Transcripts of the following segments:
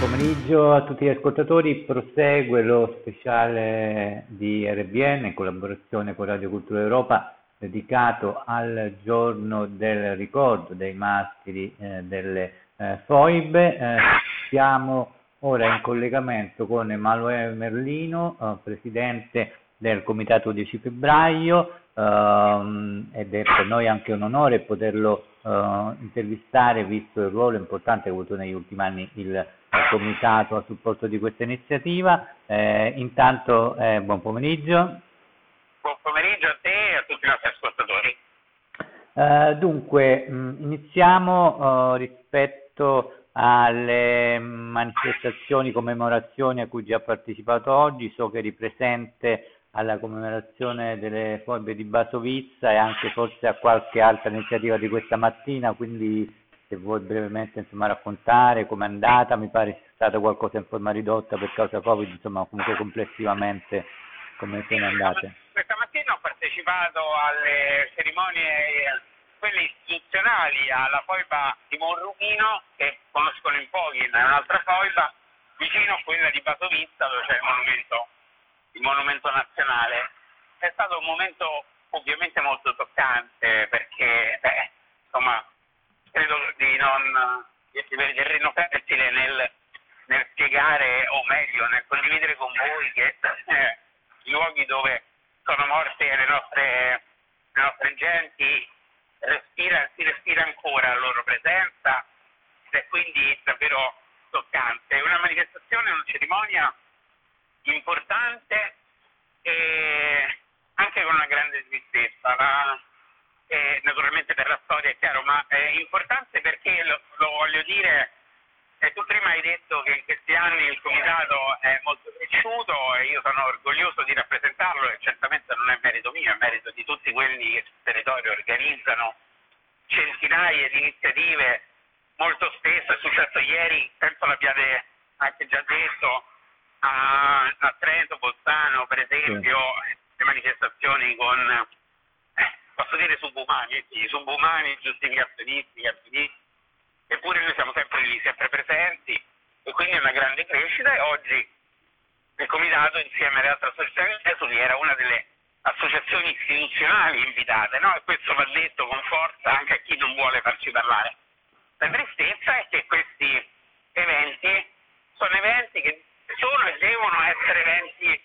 pomeriggio a tutti gli ascoltatori, prosegue lo speciale di RBN in collaborazione con Radio Cultura Europa dedicato al giorno del ricordo dei martiri eh, delle eh, foibe. Eh, siamo ora in collegamento con Emanuele Merlino, eh, presidente del Comitato 10 febbraio ehm, ed è per noi anche un onore poterlo eh, intervistare visto il ruolo importante che ha avuto negli ultimi anni il comitato a supporto di questa iniziativa. Eh, intanto eh, buon pomeriggio. Buon pomeriggio a te e a tutti i nostri ascoltatori. Uh, dunque, mh, iniziamo uh, rispetto alle manifestazioni, commemorazioni a cui già partecipato oggi. So che eri presente alla commemorazione delle foibe di Basovizza e anche forse a qualche altra iniziativa di questa mattina, quindi se vuoi brevemente insomma, raccontare com'è andata, mi pare sia stata qualcosa in forma ridotta per causa Covid, insomma comunque complessivamente come sono andate? Questa mattina ho partecipato alle cerimonie quelle istituzionali alla foiba di Monruchino, che conoscono in pochi, è un'altra foiba, vicino a quella di Basovizza dove c'è il monumento, il monumento nazionale. È stato un momento ovviamente molto toccante perché beh, insomma credo di non di terreno fertile nel, nel, spiegare, o meglio, nel condividere con voi che eh, i luoghi dove sono morte le nostre, le nostre genti respira, si respira ancora la loro presenza ed è quindi davvero toccante. È una manifestazione, una cerimonia importante e anche con una grande tristezza. La, eh, naturalmente per la storia è chiaro, ma è importante perché lo, lo voglio dire, eh, tu prima hai detto che in questi anni il comitato è molto cresciuto e io sono orgoglioso di rappresentarlo e certamente non è merito mio, è merito di tutti quelli che sul territorio organizzano centinaia di iniziative, molto spesso è successo ieri, penso l'abbiate anche già detto, a, a Trento, Bolzano per esempio, sì. le manifestazioni con posso dire subumani, sì, subumani, giustificazionisti, cattivisti, eppure noi siamo sempre lì, sempre presenti e quindi è una grande crescita e oggi il Comitato insieme alle altre associazioni esuli era una delle associazioni istituzionali invitate, no? e questo va detto con forza anche a chi non vuole farci parlare. La tristezza è che questi eventi sono eventi che sono e devono essere eventi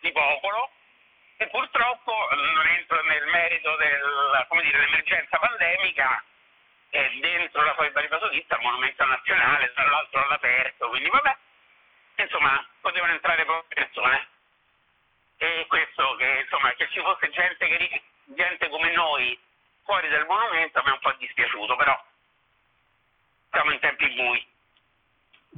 di popolo, e purtroppo non entro nel merito dell'emergenza pandemica è dentro la Foiba di Basovizza, monumento nazionale, tra l'altro all'aperto, quindi vabbè, insomma potevano entrare poche persone. E questo che insomma che ci fosse gente, che, gente come noi fuori dal monumento mi è un po' dispiaciuto, però siamo in tempi bui.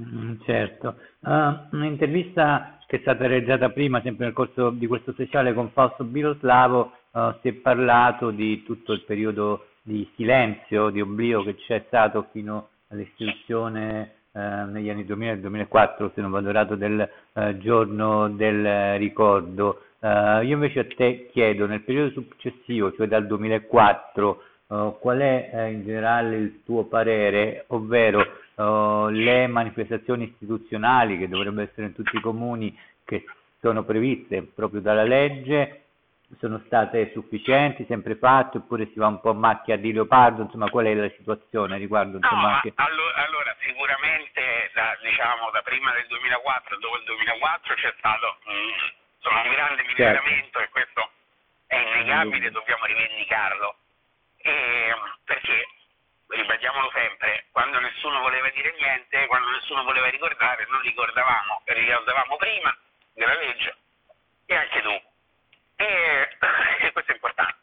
Mm, certo. Uh, un'intervista che è stata realizzata prima, sempre nel corso di questo speciale con Fausto Biloslavo, uh, si è parlato di tutto il periodo di silenzio, di oblio che c'è stato fino all'istituzione uh, negli anni 2000 e 2004, se non vado errato, del uh, giorno del ricordo. io invece a te chiedo, nel periodo successivo, cioè dal 2004, qual è in generale il tuo parere, ovvero uh, le manifestazioni istituzionali che dovrebbero essere in tutti i comuni che sono previste proprio dalla legge sono state sufficienti, sempre fatte, oppure si va un po' a macchia di leopardo, insomma qual è la situazione riguardo insomma, no, anche... allora, allora, sicuramente da, diciamo, da prima del 2004 dopo il 2004 c'è stato insomma, un grande miglioramento certo. e questo è innegabile, dobbiamo rivendicarlo. E, perché ribadiamolo sempre, quando nessuno voleva dire niente, quando nessuno voleva ricordare, non ricordavamo, ricordavamo prima della legge e anche dopo. E, e questo è importante.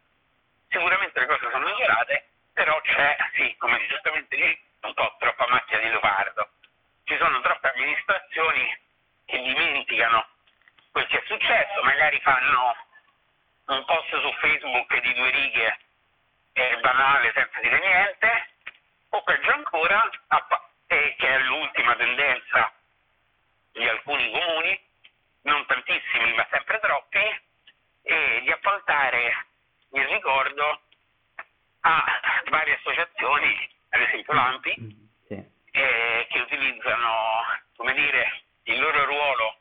Sicuramente le cose sono migliorate, però c'è, sì, come giustamente dici, un po' troppa macchia di leopardo. Ci sono troppe amministrazioni che dimenticano quel che è successo, magari fanno un post su Facebook di due righe è banale senza dire niente, o peggio ancora, e che è l'ultima tendenza di alcuni comuni, non tantissimi ma sempre troppi, e di appaltare il ricordo a varie associazioni, ad esempio l'AMPI, mm, sì. eh, che utilizzano come dire, il loro ruolo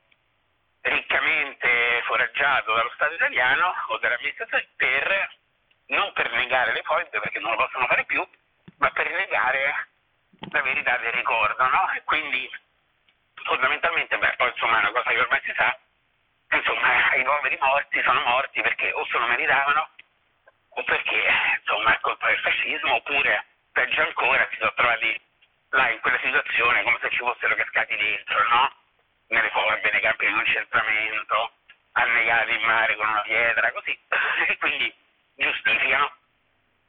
riccamente foraggiato dallo Stato italiano o dall'amministrazione per non per negare le foibe perché non lo possono fare più, ma per negare la verità del ricordo, no? E quindi fondamentalmente, beh, poi insomma è una cosa che ormai si sa, insomma i poveri morti sono morti perché o se lo meritavano o perché insomma è colpa del fascismo oppure peggio ancora si sono trovati là in quella situazione come se ci fossero cascati dentro, no? Nelle foibe, nei campi di concentramento, annegati in mare con una pietra, così. E quindi giustificano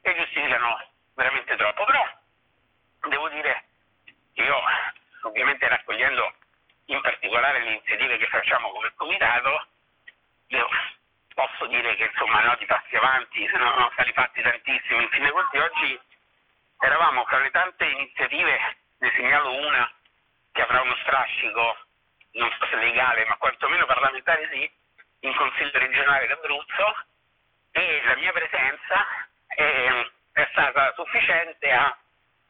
e giustificano veramente troppo. Però devo dire, io ovviamente raccogliendo in particolare le iniziative che facciamo come comitato, posso dire che insomma no, di passi avanti sono stati fatti tantissimi. In fin dei conti oggi eravamo fra le tante iniziative, ne segnalo una che avrà uno strascico, non so se legale, ma quantomeno parlamentare sì, in Consiglio regionale d'Abruzzo e la mia presenza è, è stata sufficiente a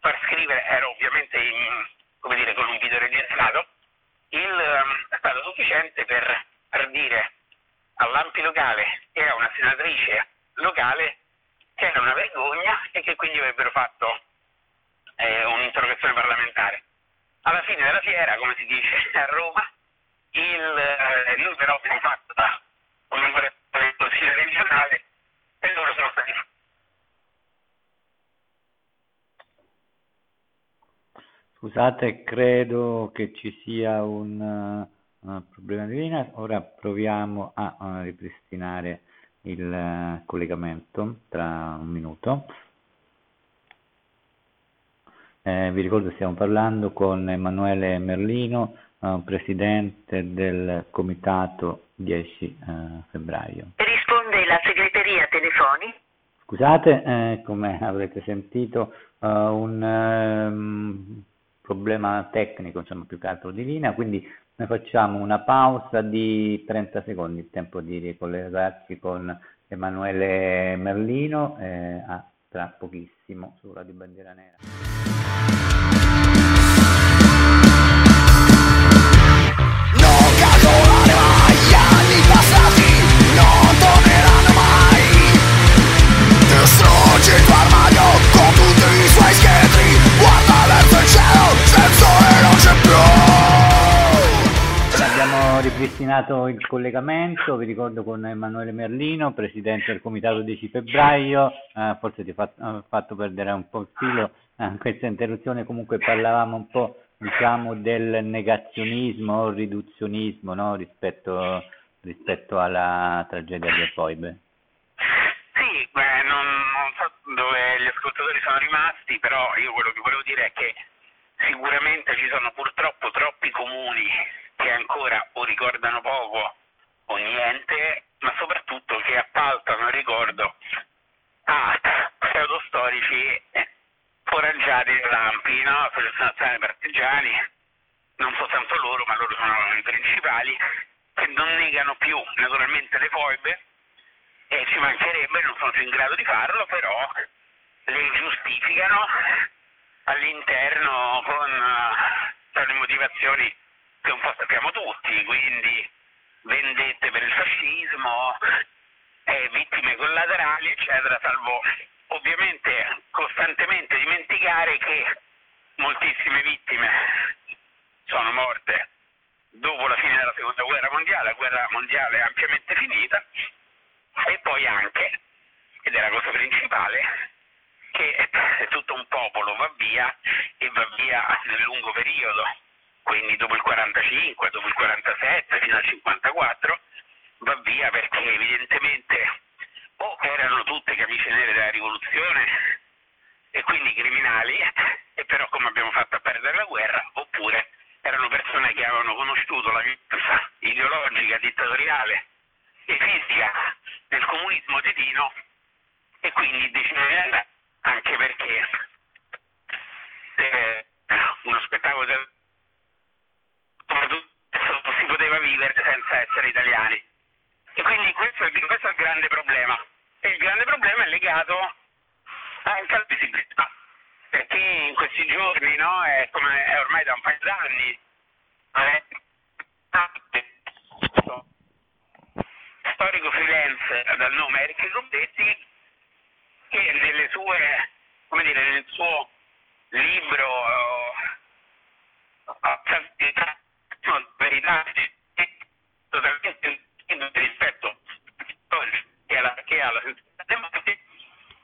far scrivere, ero ovviamente in, come dire, con un video registrato, il, ehm, è stato sufficiente per ardire all'AMPI locale e a una senatrice locale che era una vergogna e che quindi avrebbero fatto eh, un'interrogazione parlamentare. Alla fine della fiera, come si dice a Roma, il, eh, lui però si è fatto da un numero del Consiglio regionale e loro sono stati Scusate, credo che ci sia un, uh, problema di linea. Ora proviamo a uh, ripristinare il uh, collegamento tra un minuto. Eh, vi ricordo stiamo parlando con Emanuele Merlino, presidente del comitato 10 febbraio. Risponde la segreteria telefoni. Scusate, eh, come avrete sentito, un um, problema tecnico, insomma più che altro di linea, quindi noi facciamo una pausa di 30 secondi, il tempo di ricollegarci con Emanuele Merlino, eh, a tra pochissimo su Radio Bandiera Nera. Ripristinato il collegamento, vi ricordo con Emanuele Merlino, presidente del comitato 10 febbraio, eh, forse ti ho fatto, fatto, perdere un po' il filo eh, questa interruzione, comunque parlavamo un po' diciamo del negazionismo o riduzionismo no? rispetto, rispetto alla tragedia del Foibe. Sì, beh, non, non so dove gli ascoltatori sono rimasti, però io quello che volevo dire è che sicuramente ci sono purtroppo troppi comuni che ancora o ricordano poco o niente, ma soprattutto che appaltano il ricordo a pseudostorici foraggiati dall'AMPI, no? Associazione Partigiani, non soltanto loro, ma loro sono i principali, che non negano più naturalmente le foibe e ci mancherebbe, non sono più in grado di farlo, però le giustificano all'interno con uh, le motivazioni che un po' sappiamo tutti, quindi vendette per il fascismo, eh, vittime collaterali, eccetera, salvo ovviamente costantemente dimenticare che moltissime vittime sono morte dopo la fine della seconda guerra mondiale, la guerra mondiale è ampiamente finita, e poi anche, ed è la cosa principale, che tutto un popolo va via e va via nel lungo periodo, quindi dopo il 45, dopo il 47, fino al 54, va via perché evidentemente o erano tutte camicie nere della rivoluzione e quindi criminali, e però come abbiamo fatto a perdere la guerra, oppure erano persone che avevano conosciuto la violenza ideologica, dittatoriale e fisica del comunismo tedino e quindi decidere anche perché eh, uno spettacolo del si poteva vivere senza essere italiani. E quindi questo è, questo è il grande problema. E il grande problema è legato anche alla visibilità. Perché in questi giorni, no, è come è ormai da un paio d'anni, storico freelance dal nome Eric Gombetti che nelle sue, come dire, nel suo libro uh, verità totalmente rispetto che alla, che alla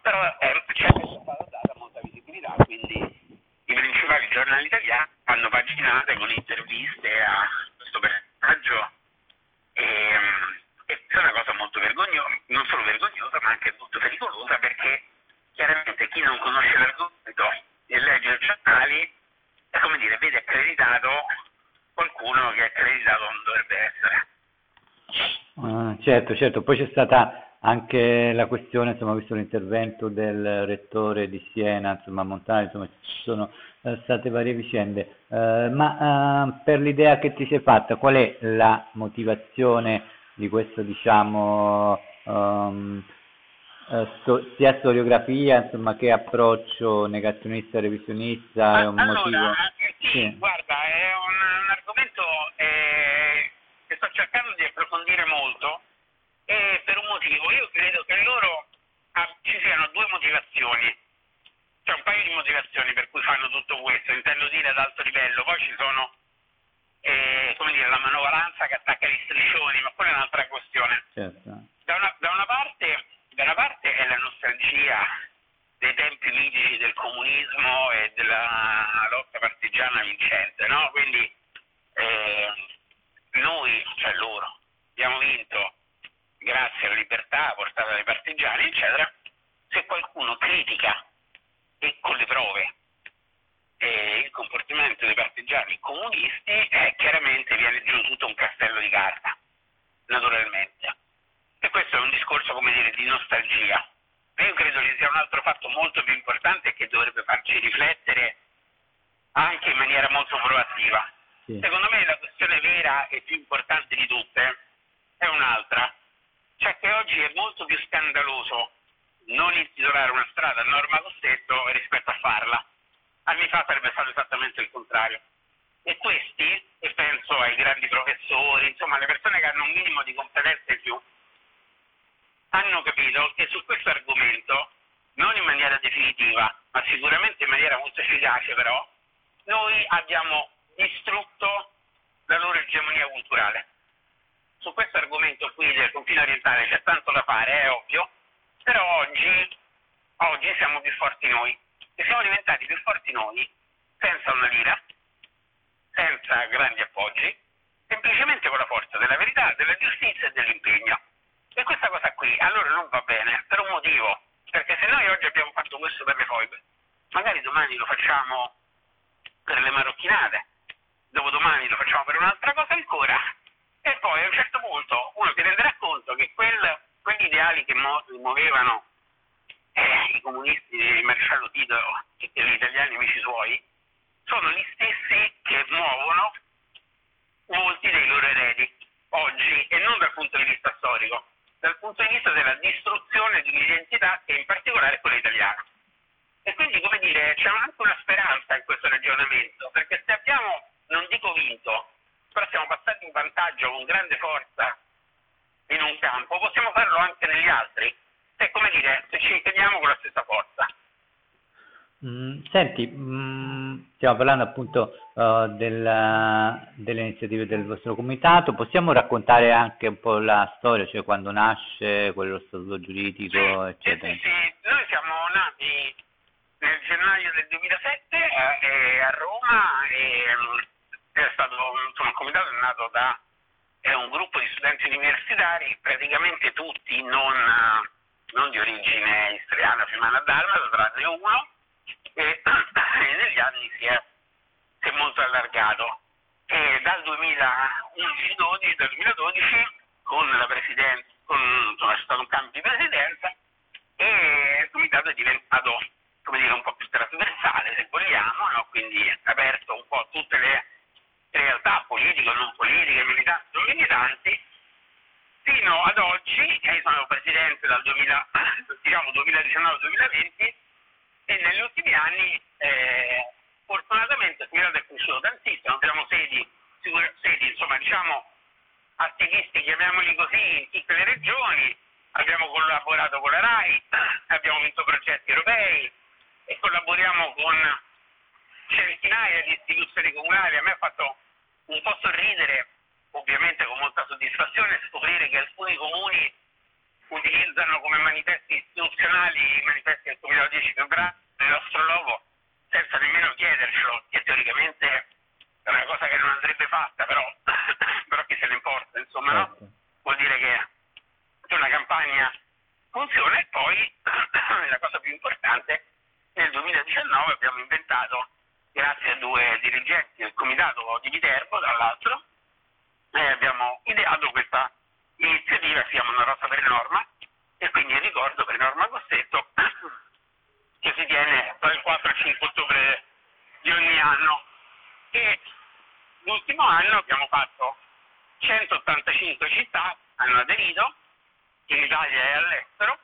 però eh, c'è stata data molta visibilità, quindi i principali giornali italiani hanno paginate con interviste a questo personaggio e, e è una cosa molto vergognosa, non solo vergognosa ma anche molto pericolosa perché chiaramente chi non conosce l'argomento e legge i giornali è come dire, vede accreditato qualcuno che accreditato non dovrebbe essere. Ah, certo, certo, poi c'è stata anche la questione, insomma, visto l'intervento del rettore di Siena, insomma, Montani, insomma, ci sono eh, state varie vicende, eh, ma eh, per l'idea che ti sei fatta, qual è la motivazione di questo, diciamo, um, sto, sia storiografia, insomma, che approccio negazionista, revisionista, è un allora, motivo? Eh, sì, sì, guarda, è un, un argomento eh, che sto cercando di approfondire molto e per un motivo. Io credo che loro ah, ci siano due motivazioni, cioè un paio di motivazioni per cui fanno tutto questo, intendo dire ad alto livello, poi ci sono eh, come dire, la manovalanza che attacca gli striscioni, ma quella è un'altra questione. Certo. Da, una, da, una parte, da una parte è la nostalgia dei tempi mitici del comunismo e della lotta partigiana vincente, no? Quindi eh, noi, cioè loro, abbiamo vinto grazie alla libertà portata dai partigiani, eccetera, se qualcuno critica e con le prove eh, il comportamento dei partigiani comunisti, eh, chiaramente viene giù tutto un castello di carta, naturalmente. E questo è un discorso, come dire, di nostalgia. E io credo ci sia un altro fatto molto più importante che dovrebbe farci riflettere anche in maniera molto proattiva. Sì. Secondo me la questione vera e più importante di tutte è un'altra, cioè che oggi è molto più scandaloso non intitolare una strada a Norma Costetto rispetto a farla. Anni fa sarebbe stato esattamente il contrario. E questi, e penso ai grandi professori, insomma alle persone che hanno un minimo di competenze in più, hanno capito che su questo argomento, non in maniera definitiva, ma sicuramente in maniera molto efficace però, noi abbiamo distrutto la loro egemonia culturale su questo argomento qui del confine orientale c'è tanto da fare, è ovvio, però oggi, oggi siamo più forti noi e siamo diventati più forti noi senza una lira, senza grandi appoggi, semplicemente con la forza della verità, della giustizia e dell'impegno. E questa cosa qui allora non va bene per un motivo, perché se noi oggi abbiamo fatto questo per le foibe, magari domani lo facciamo per le marocchinate, dopodomani lo facciamo per un'altra cosa ancora, e poi a un certo punto uno si renderà conto che quel, quegli ideali che muovevano eh, i comunisti di Maresciallo Tito e gli italiani amici suoi sono gli stessi che muovono molti dei loro eredi oggi e non dal punto di vista storico, dal punto di vista della distruzione di un'identità e in particolare quella italiana. E quindi, come dire, c'è anche una speranza in questo ragionamento, perché se abbiamo, non dico vinto, però siamo passati in vantaggio con grande forza in un campo, possiamo farlo anche negli altri. È come dire, se ci impegniamo con la stessa forza. Mm, senti, mm, stiamo parlando appunto uh, della, delle iniziative del vostro comitato, possiamo raccontare anche un po' la storia, cioè quando nasce, qual è lo statuto giuridico, sì, eccetera? Sì, sì, noi siamo nati nel gennaio del 2007 eh, a Roma e è stato, insomma, il comitato è nato da è un gruppo di studenti universitari, praticamente tutti non, non di origine istriana, fiumana, dalmata, tranne uno, e, e negli anni si è, si è molto allargato. E dal 2011, dal 2012 con la presidenza, con, insomma, c'è stato un cambio di presidenza e il comitato è diventato come dire, un po' più trasversale se vogliamo, no? quindi aperto un po' a tutte le realtà politiche non politiche, militanti non militanti, fino ad oggi, che sono presidente dal 2000, diciamo 2019-2020, e negli ultimi anni eh, fortunatamente Comitato è cresciuto tantissimo, abbiamo sedi, diciamo, attivisti, chiamiamoli così, in tutte le regioni, abbiamo collaborato con la RAI, abbiamo vinto progetti europei e collaboriamo con centinaia di istituzioni comunali. A me ha fatto un po' sorridere, ovviamente con molta soddisfazione, scoprire che alcuni comuni utilizzano come manifesti istituzionali i manifesti del 2010 più grandi del nostro logo senza nemmeno chiedercelo, che teoricamente è una cosa che non andrebbe fatta, però, però chi se ne importa, insomma, certo. no? vuol dire che una campagna funziona e poi la cosa più importante nel 2019 abbiamo inventato grazie a due dirigenti del comitato di Viterbo dall'altro eh, abbiamo ideato questa iniziativa si chiama Una rosa per norma e quindi ricordo per norma Cossetto che si tiene dal 4 al 5 ottobre di ogni anno e l'ultimo anno abbiamo fatto 185 città hanno aderito in Italia e all'estero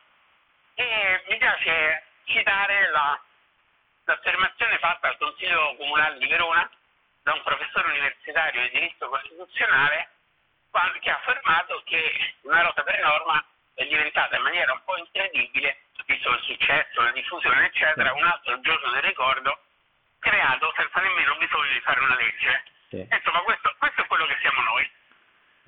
e mi piace citare la, l'affermazione fatta al Consiglio Comunale di Verona da un professore universitario di diritto costituzionale che ha affermato che una rota per norma è diventata in maniera un po' incredibile, visto il successo, la diffusione, eccetera, un altro giorno del ricordo creato senza nemmeno bisogno di fare una legge. Sì. Insomma, questo, questo è quello che siamo noi.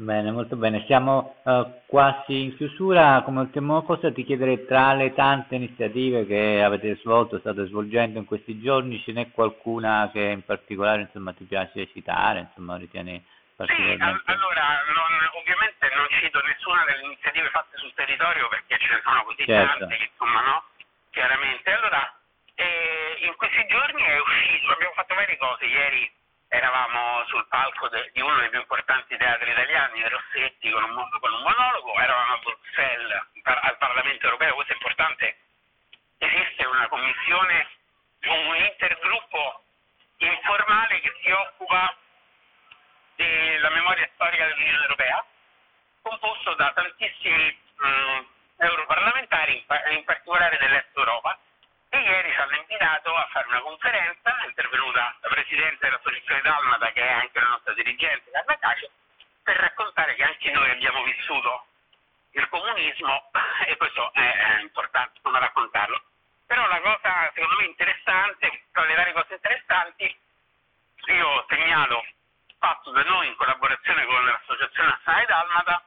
Bene, molto bene. Siamo uh, quasi in chiusura. Come ultima cosa ti chiederei tra le tante iniziative che avete svolto, state svolgendo in questi giorni, ce n'è qualcuna che in particolare insomma, ti piace citare, insomma, ritieni particolarmente? Sì, allora non, ovviamente non cito nessuna delle iniziative fatte sul territorio perché ce ne sono così certo. tante, insomma, no? Chiaramente. Allora, eh, in questi giorni è uscito, abbiamo fatto varie cose. Ieri eravamo sul palco de, di uno dei più importanti teatri italiani, Rossetti, con un, con un monologo, eravamo a Bruxelles al Parlamento europeo, questo è importante, esiste una commissione, un intergruppo informale che si occupa della memoria storica dell'Unione Europea, composto da tantissimi mh, europarlamentari, in, in particolare dell'Est Europa, e ieri ci hanno invitato a fare una conferenza, è intervenuta Presidente dell'Associazione Dalmata, che è anche la nostra dirigente, Carla Cacio, per raccontare che anche noi abbiamo vissuto il comunismo e questo è, è importante come raccontarlo. Però la cosa secondo me interessante, tra le varie cose interessanti, io segnalo fatto da noi in collaborazione con l'Associazione Nazionale Dalmata,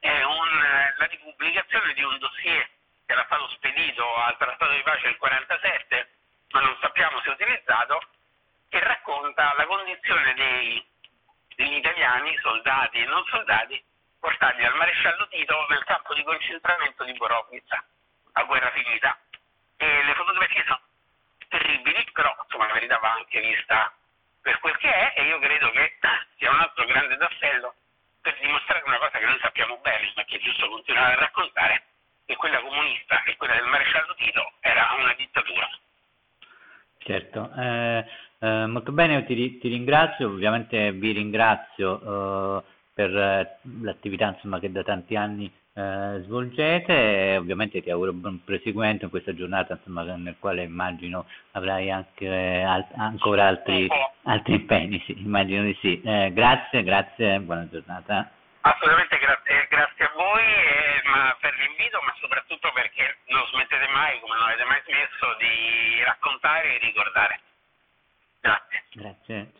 è un, la pubblicazione di un dossier che era stato spedito al Trattato di pace del 47, ma non sappiamo se utilizzato, che racconta la condizione dei, degli italiani, soldati e non soldati, portati dal maresciallo Tito nel campo di concentramento di Borovnica, a guerra finita. E le fotografie sono terribili, però insomma la verità va anche vista per quel che è e io credo che sia un altro grande tassello per dimostrare una cosa che noi sappiamo bene, ma che è giusto continuare a raccontare, che quella comunista e quella del maresciallo Tito era una dittatura. Certo, eh, eh, molto bene, ti, ti, ringrazio, ovviamente vi ringrazio eh, per eh, l'attività insomma, che da tanti anni eh, svolgete e ovviamente ti auguro buon proseguimento in questa giornata insomma, nel quale immagino avrai anche eh, al- ancora altri, altri, impegni, sì, immagino di sì. grazie, grazie, buona giornata. Assolutamente grazie, grazie a voi eh, ma per l'invito, ma soprattutto perché non smettete mai, come non avete mai smesso, di raccontare e ricordare. Grazie. Grazie.